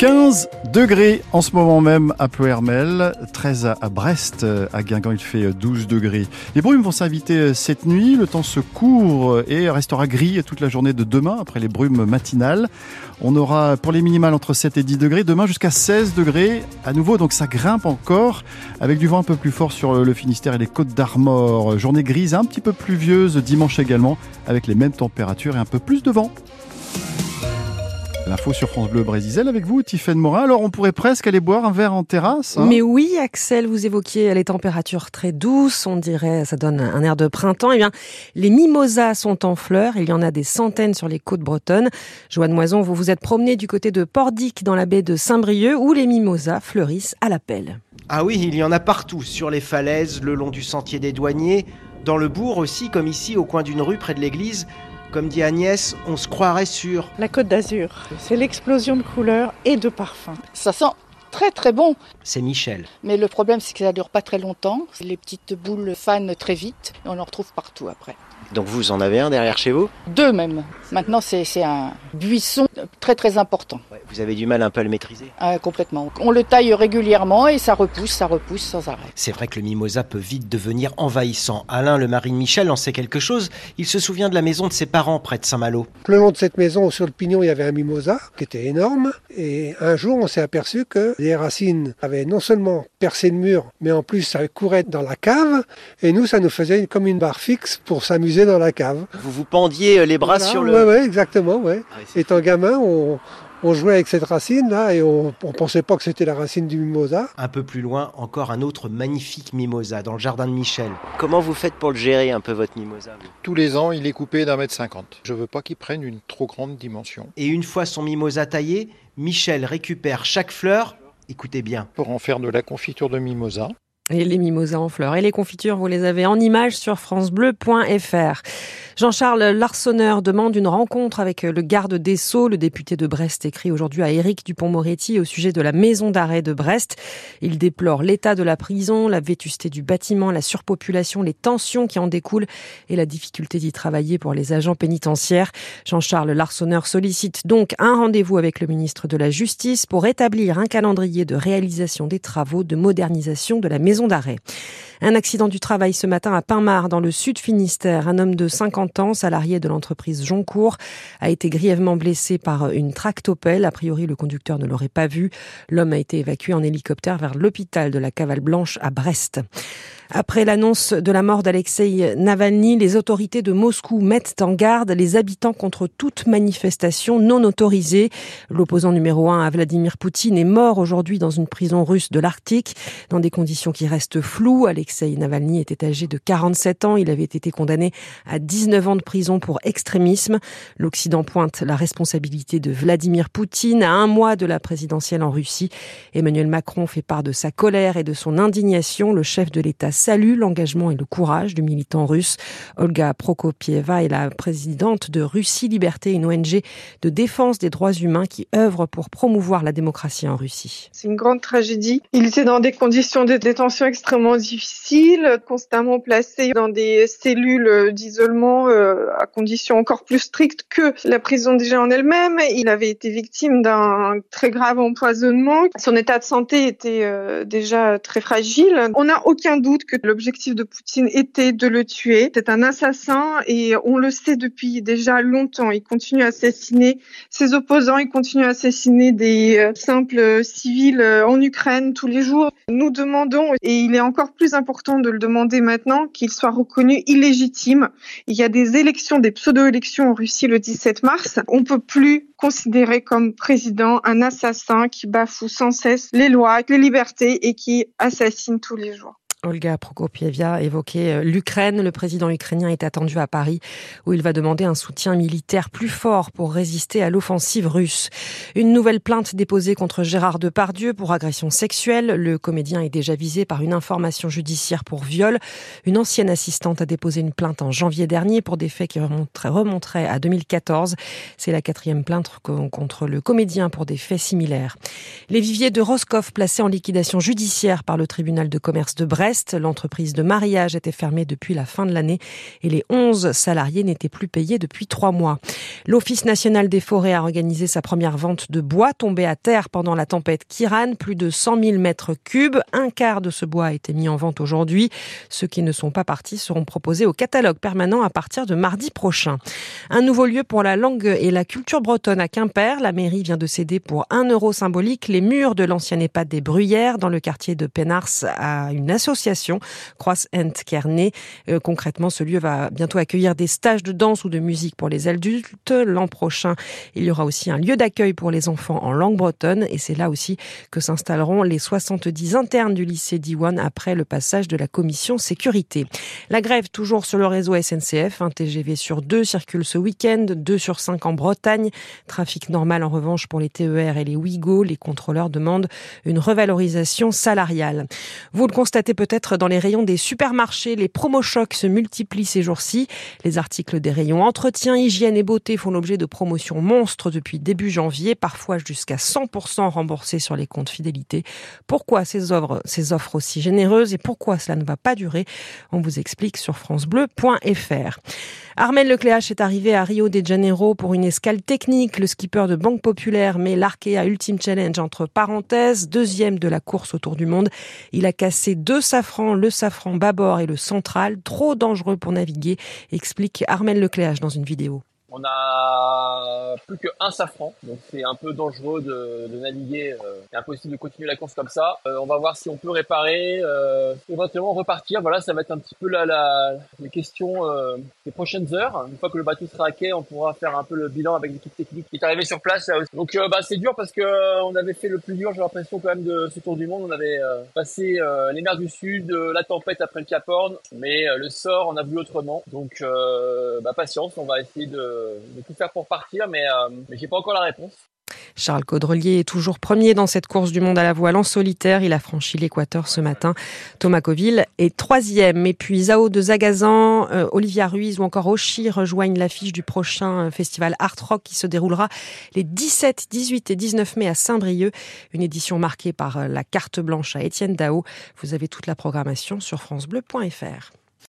15 degrés en ce moment même à Ploermel, 13 à Brest, à Guingamp il fait 12 degrés. Les brumes vont s'inviter cette nuit, le temps se court et restera gris toute la journée de demain après les brumes matinales. On aura pour les minimales entre 7 et 10 degrés, demain jusqu'à 16 degrés. À nouveau donc ça grimpe encore avec du vent un peu plus fort sur le Finistère et les côtes d'Armor. Journée grise un petit peu pluvieuse dimanche également avec les mêmes températures et un peu plus de vent. L'info sur France Bleu Brésil avec vous, Tiffaine Morin. Alors, on pourrait presque aller boire un verre en terrasse. Hein Mais oui, Axel, vous évoquiez les températures très douces. On dirait, ça donne un air de printemps. Eh bien, les mimosas sont en fleurs. Il y en a des centaines sur les côtes bretonnes. Joanne Moison, vous vous êtes promené du côté de Pordic dans la baie de Saint-Brieuc où les mimosas fleurissent à la pelle. Ah oui, il y en a partout, sur les falaises, le long du sentier des douaniers, dans le bourg aussi, comme ici au coin d'une rue près de l'église. Comme dit Agnès, on se croirait sur... La Côte d'Azur. C'est l'explosion de couleurs et de parfums. Ça sent très très bon. C'est Michel. Mais le problème, c'est que ça dure pas très longtemps. Les petites boules fanent très vite et on en retrouve partout après. Donc vous en avez un derrière chez vous? Deux même. Maintenant, c'est un buisson très très important. vous avez du mal un peu à le maîtriser? Ah, Complètement. On le taille régulièrement et ça repousse, ça repousse sans arrêt. C'est vrai que le mimosa peut vite devenir envahissant. Alain, le mari de Michel, en sait quelque chose. Il se souvient de la maison de ses parents près de Saint-Malo. Le long de cette maison, sur le pignon, il y avait un mimosa qui était énorme. Et un jour, on s'est aperçu que les racines avaient non seulement percé le mur, mais en plus, ça courait dans la cave. Et nous, ça nous faisait comme une barre fixe pour s'amuser dans la cave. Vous vous pendiez les bras sur le... Oui, exactement. Ouais. Ah Étant gamin, on, jouait avec cette racine-là et on ne pensait pas que c'était la racine du mimosa. Un peu plus loin, encore un autre magnifique mimosa dans le jardin de Michel. Comment vous faites pour le gérer un peu votre mimosa Tous les ans, il est coupé d'un mètre cinquante. Je veux pas qu'il prenne une trop grande dimension. Et une fois son mimosa taillé, Michel récupère chaque fleur écoutez bien. Pour en faire de la confiture de mimosa. Et les mimosas en fleurs. Et les confitures, vous les avez en images sur francebleu.fr. Jean-Charles Larsonneur demande une rencontre avec le garde des Sceaux. Le député de Brest écrit aujourd'hui à Éric Dupont-Moretti au sujet de la maison d'arrêt de Brest. Il déplore l'état de la prison, la vétusté du bâtiment, la surpopulation, les tensions qui en découlent et la difficulté d'y travailler pour les agents pénitentiaires. Jean-Charles Larsonneur sollicite donc un rendez-vous avec le ministre de la Justice pour établir un calendrier de réalisation des travaux de modernisation de la maison d'arrêt. Un accident du travail ce matin à Pinmar, dans le sud Finistère. Un homme de 50 ans, salarié de l'entreprise Joncourt, a été grièvement blessé par une tractopelle. A priori, le conducteur ne l'aurait pas vu. L'homme a été évacué en hélicoptère vers l'hôpital de la Cavale Blanche à Brest. Après l'annonce de la mort d'Alexei Navalny, les autorités de Moscou mettent en garde les habitants contre toute manifestation non autorisée. L'opposant numéro un à Vladimir Poutine est mort aujourd'hui dans une prison russe de l'Arctique, dans des conditions qui restent floues. Navalny était âgé de 47 ans. Il avait été condamné à 19 ans de prison pour extrémisme. L'Occident pointe la responsabilité de Vladimir Poutine à un mois de la présidentielle en Russie. Emmanuel Macron fait part de sa colère et de son indignation. Le chef de l'État salue l'engagement et le courage du militant russe. Olga Prokopieva est la présidente de Russie Liberté, une ONG de défense des droits humains qui œuvre pour promouvoir la démocratie en Russie. C'est une grande tragédie. Il était dans des conditions de détention extrêmement difficiles, constamment placé dans des cellules d'isolement euh, à conditions encore plus strictes que la prison déjà en elle-même. Il avait été victime d'un très grave empoisonnement. Son état de santé était euh, déjà très fragile. On n'a aucun doute que l'objectif de Poutine était de le tuer. C'est un assassin et on le sait depuis déjà longtemps. Il continue à assassiner ses opposants, il continue à assassiner des euh, simples civils en Ukraine tous les jours. Nous demandons, et il est encore plus important de le demander maintenant, qu'il soit reconnu illégitime. Il y a des élections, des pseudo-élections en Russie le 17 mars. On peut plus considérer comme président un assassin qui bafoue sans cesse les lois, les libertés et qui assassine tous les jours. Olga Prokopievia évoquait euh, l'Ukraine. Le président ukrainien est attendu à Paris où il va demander un soutien militaire plus fort pour résister à l'offensive russe. Une nouvelle plainte déposée contre Gérard Depardieu pour agression sexuelle. Le comédien est déjà visé par une information judiciaire pour viol. Une ancienne assistante a déposé une plainte en janvier dernier pour des faits qui remonteraient, à 2014. C'est la quatrième plainte contre le comédien pour des faits similaires. Les viviers de Roscoff placés en liquidation judiciaire par le tribunal de commerce de Brest L'entreprise de mariage était fermée depuis la fin de l'année et les 11 salariés n'étaient plus payés depuis trois mois. L'Office national des forêts a organisé sa première vente de bois tombé à terre pendant la tempête Kiran, plus de 100 000 mètres cubes. Un quart de ce bois a été mis en vente aujourd'hui. Ceux qui ne sont pas partis seront proposés au catalogue permanent à partir de mardi prochain. Un nouveau lieu pour la langue et la culture bretonne à Quimper. La mairie vient de céder pour un euro symbolique les murs de l'ancien EHPAD des Bruyères dans le quartier de Pénars à une association, Cross and Kearney. Euh, concrètement, ce lieu va bientôt accueillir des stages de danse ou de musique pour les adultes. L'an prochain, il y aura aussi un lieu d'accueil pour les enfants en langue bretonne et c'est là aussi que s'installeront les 70 internes du lycée d'Iwan après le passage de la commission sécurité. La grève toujours sur le réseau SNCF. Un TGV sur deux circule ce week-end, deux sur cinq en Bretagne. Trafic normal en revanche pour les TER et les Ouigo. Les contrôleurs demandent une revalorisation salariale. Vous le constatez peut-être dans les rayons des supermarchés. Les promo-chocs se multiplient ces jours-ci. Les articles des rayons entretien, hygiène et beauté font l'objet de promotions monstres depuis début janvier, parfois jusqu'à 100% remboursés sur les comptes fidélité. Pourquoi ces offres, ces offres aussi généreuses et pourquoi cela ne va pas durer? On vous explique sur francebleu.fr. Armel Lecléache est arrivé à Rio de Janeiro pour une escale technique. Le skipper de Banque Populaire met l'Arkea Ultimate Challenge entre parenthèses, deuxième de la course autour du monde. Il a cassé deux le safran bâbord et le central, trop dangereux pour naviguer, explique Armel Lecléache dans une vidéo. Plus qu'un safran, donc c'est un peu dangereux de, de naviguer. Euh, c'est impossible de continuer la course comme ça. Euh, on va voir si on peut réparer, euh, éventuellement repartir. Voilà, ça va être un petit peu la, la les questions euh, des prochaines heures. Une fois que le bateau sera à quai, on pourra faire un peu le bilan avec l'équipe technique qui est arrivée sur place. Donc bah, c'est dur parce que on avait fait le plus dur. J'ai l'impression quand même de ce tour du monde. On avait passé les mers du Sud, la tempête après le Cap Horn, mais le sort on a voulu autrement. Donc bah, patience, on va essayer de de tout faire pour partir, mais, euh, mais j'ai pas encore la réponse. Charles Caudrelier est toujours premier dans cette course du monde à la voile en solitaire. Il a franchi l'équateur ce matin. Thomas Coville est troisième. Et puis Zao de Zagazan, euh, Olivia Ruiz ou encore Oshi rejoignent l'affiche du prochain euh, festival Art Rock qui se déroulera les 17, 18 et 19 mai à Saint-Brieuc. Une édition marquée par la carte blanche à Étienne Dao. Vous avez toute la programmation sur francebleu.fr.